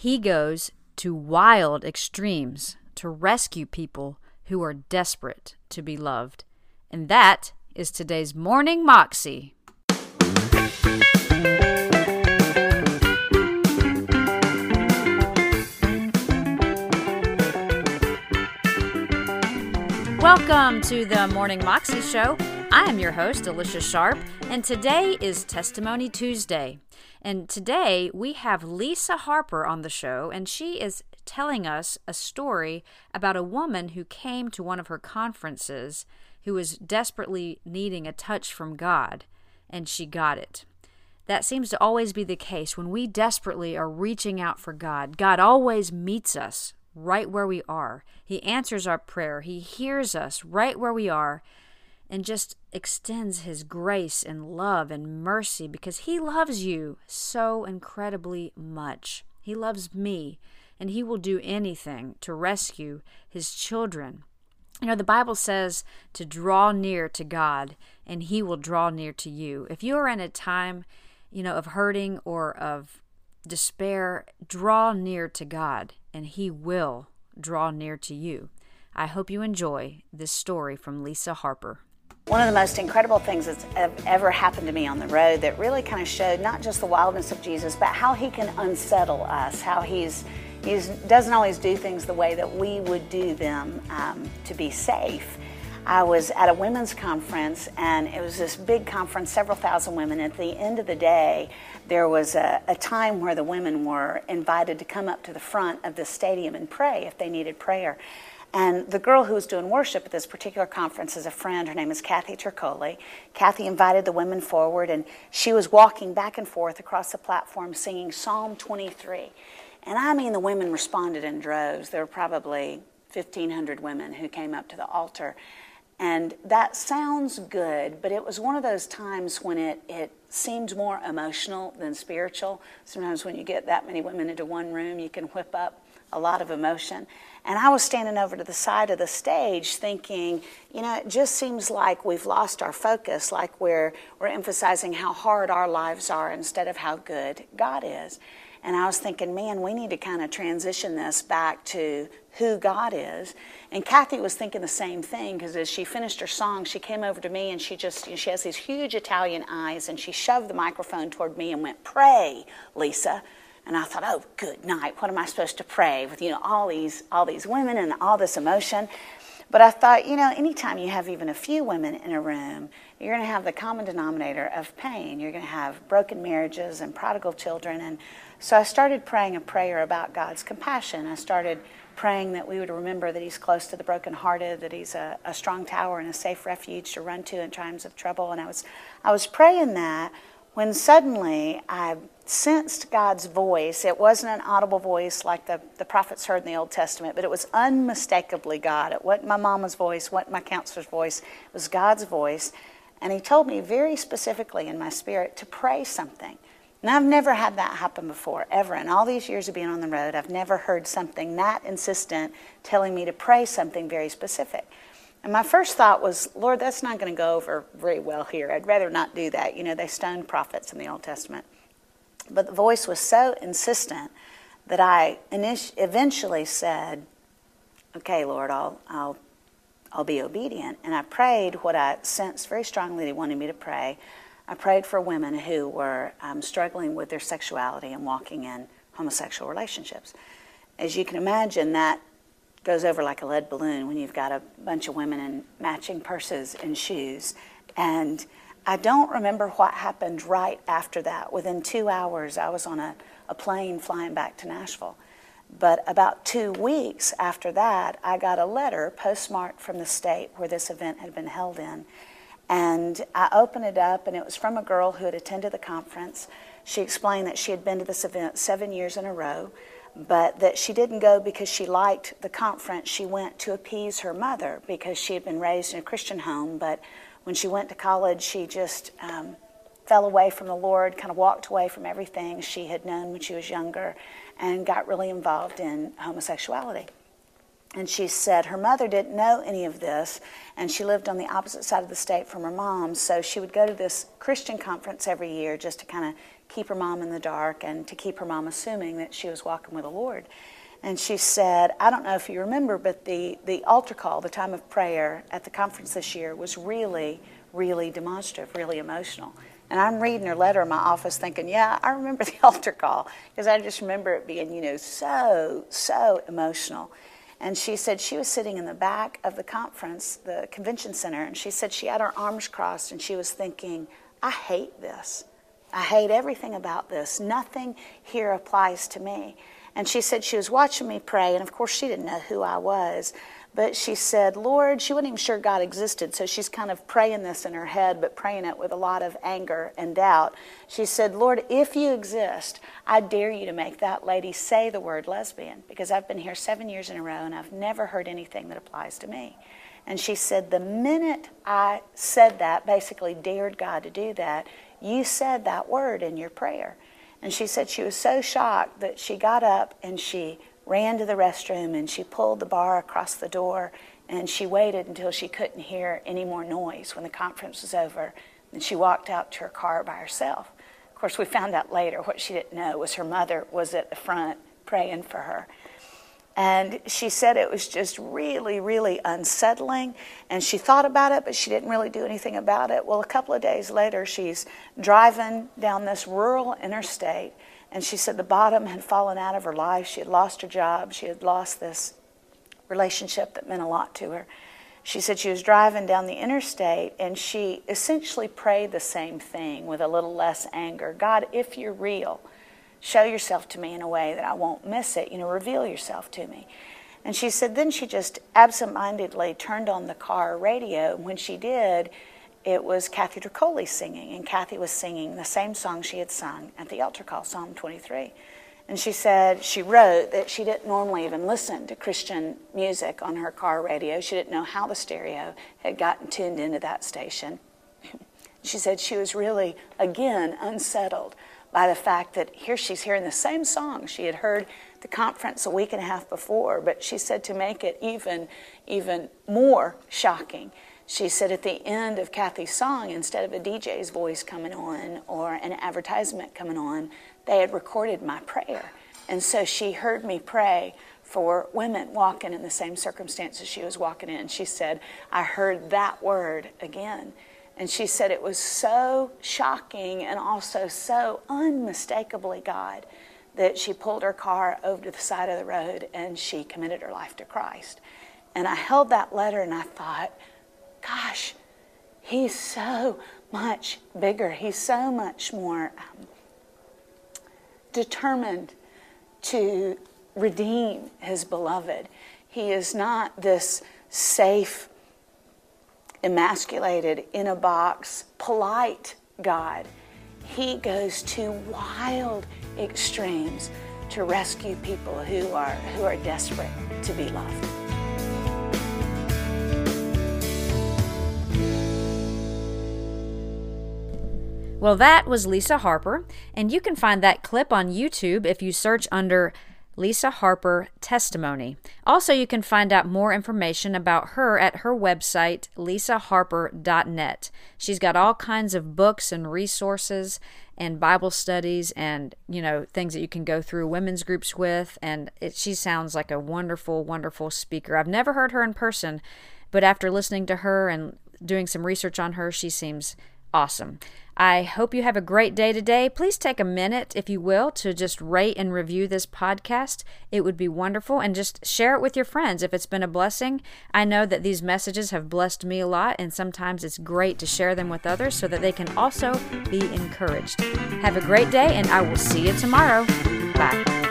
He goes to wild extremes to rescue people who are desperate to be loved. And that is today's Morning Moxie. Welcome to the Morning Moxie Show. I am your host, Alicia Sharp, and today is Testimony Tuesday. And today we have Lisa Harper on the show, and she is telling us a story about a woman who came to one of her conferences who was desperately needing a touch from God, and she got it. That seems to always be the case when we desperately are reaching out for God. God always meets us right where we are. He answers our prayer, He hears us right where we are, and just extends His grace and love and mercy because He loves you so incredibly much. He loves me, and He will do anything to rescue His children. You know, the Bible says to draw near to God, and He will draw near to you. If you are in a time, you know, of hurting or of despair, draw near to God, and He will draw near to you. I hope you enjoy this story from Lisa Harper. One of the most incredible things that's ever happened to me on the road that really kind of showed not just the wildness of Jesus, but how he can unsettle us, how he's he doesn't always do things the way that we would do them um, to be safe. I was at a women's conference, and it was this big conference, several thousand women. At the end of the day, there was a, a, time where the women were invited to come up to the front of the stadium and pray if they needed prayer. And the girl who was doing worship at this particular conference is a friend. Her name is Kathy Troccoli. Kathy invited the women forward, and she was walking back and forth across the platform singing Psalm 23. And I mean, the women responded in droves. There were probably 1,500 women who came up to the altar. And that sounds good, but it was one of those times when it, it seemed more emotional than spiritual. Sometimes when you get that many women into one room, you can whip up a lot of emotion. And I was standing over to the side of the stage thinking, you know, it just seems like we've lost our focus, like we're, we're emphasizing how hard our lives are instead of how good God is. And I was thinking, man, we need to kind of transition this back to who God is. And Kathy was thinking the same thing because as she finished her song, she came over to me and she just, you know, she has these huge Italian eyes and she shoved the microphone toward me and went, Pray, Lisa. And I thought, oh, good night. What am I supposed to pray with, you know, all these, all these women and all this emotion? But I thought, you know, anytime you have even a few women in a room, you're going to have the common denominator of pain. You're going to have broken marriages and prodigal children. And so I started praying a prayer about God's compassion. I started praying that we would remember that He's close to the brokenhearted, that He's a, a strong tower and a safe refuge to run to in times of trouble. And I was, I was praying that when suddenly I sensed God's voice. It wasn't an audible voice like the, the prophets heard in the Old Testament, but it was unmistakably God. It wasn't my mama's voice, wasn't my counselor's voice. It was God's voice. And He told me very specifically in my spirit to pray something. And I've never had that happen before, ever. In all these years of being on the road, I've never heard something that insistent telling me to pray something very specific. And my first thought was, Lord, that's not going to go over very well here. I'd rather not do that. You know, they stoned prophets in the Old Testament. But the voice was so insistent that I init- eventually said, Okay, Lord, I'll, I'll, I'll be obedient. And I prayed what I sensed very strongly He wanted me to pray. I prayed for women who were um, struggling with their sexuality and walking in homosexual relationships. As you can imagine, that goes over like a lead balloon when you've got a bunch of women in matching purses and shoes. And I don't remember what happened right after that. Within two hours, I was on a, a plane flying back to Nashville. But about two weeks after that, I got a letter postmarked from the state where this event had been held in. And I opened it up, and it was from a girl who had attended the conference. She explained that she had been to this event seven years in a row but that she didn't go because she liked the conference. She went to appease her mother because she had been raised in a Christian home. But when she went to college, she just um, fell away from the Lord, kind of walked away from everything she had known when she was younger, and got really involved in homosexuality. And she said her mother didn't know any of this, and she lived on the opposite side of the state from her mom. So she would go to this Christian conference every year just to kind of keep her mom in the dark and to keep her mom assuming that she was walking with the Lord. And she said, I don't know if you remember, but the, the altar call, the time of prayer at the conference this year was really, really demonstrative, really emotional. And I'm reading her letter in my office thinking, yeah, I remember the altar call because I just remember it being, you know, so, so emotional. And she said she was sitting in the back of the conference, the convention center, and she said she had her arms crossed and she was thinking, I hate this. I hate everything about this. Nothing here applies to me. And she said she was watching me pray, and of course she didn't know who I was. But she said, Lord, she wasn't even sure God existed, so she's kind of praying this in her head, but praying it with a lot of anger and doubt. She said, Lord, if you exist, I dare you to make that lady say the word lesbian, because I've been here seven years in a row and I've never heard anything that applies to me. And she said, The minute I said that, basically dared God to do that, you said that word in your prayer. And she said she was so shocked that she got up and she ran to the restroom and she pulled the bar across the door and she waited until she couldn't hear any more noise when the conference was over. And she walked out to her car by herself. Of course, we found out later what she didn't know was her mother was at the front praying for her. And she said it was just really, really unsettling. And she thought about it, but she didn't really do anything about it. Well, a couple of days later, she's driving down this rural interstate and she said the bottom had fallen out of her life. She had lost her job. She had lost this relationship that meant a lot to her. She said she was driving down the interstate and she essentially prayed the same thing with a little less anger God, if you're real, show yourself to me in a way that I won't miss it. You know, reveal yourself to me. And she said then she just absentmindedly turned on the car radio. And when she did, it was Kathy Troccoli singing, and Kathy was singing the same song she had sung at the altar call, Psalm 23. And she said she wrote that she didn't normally even listen to Christian music on her car radio. She didn't know how the stereo had gotten tuned into that station. she said she was really, again, unsettled by the fact that here she's hearing the same song she had heard the conference a week and a half before, but she said to make it even, even more shocking she said at the end of Kathy's song, instead of a DJ's voice coming on or an advertisement coming on, they had recorded my prayer. And so she heard me pray for women walking in the same circumstances she was walking in. She said, I heard that word again. And she said it was so shocking and also so unmistakably God that she pulled her car over to the side of the road and she committed her life to Christ. And I held that letter and I thought, gosh, he's so much bigger. He's so much more um, determined to redeem his beloved. He is not this safe, emasculated, in a box, polite God. He goes to wild extremes to rescue people who are, who are desperate to be loved. Well, that was Lisa Harper, and you can find that clip on YouTube if you search under Lisa Harper Testimony. Also, you can find out more information about her at her website, lisaharper.net. She's got all kinds of books and resources and Bible studies and, you know, things that you can go through women's groups with. And it, she sounds like a wonderful, wonderful speaker. I've never heard her in person, but after listening to her and doing some research on her, she seems awesome. I hope you have a great day today. Please take a minute, if you will, to just rate and review this podcast. It would be wonderful. And just share it with your friends if it's been a blessing. I know that these messages have blessed me a lot, and sometimes it's great to share them with others so that they can also be encouraged. Have a great day, and I will see you tomorrow. Bye.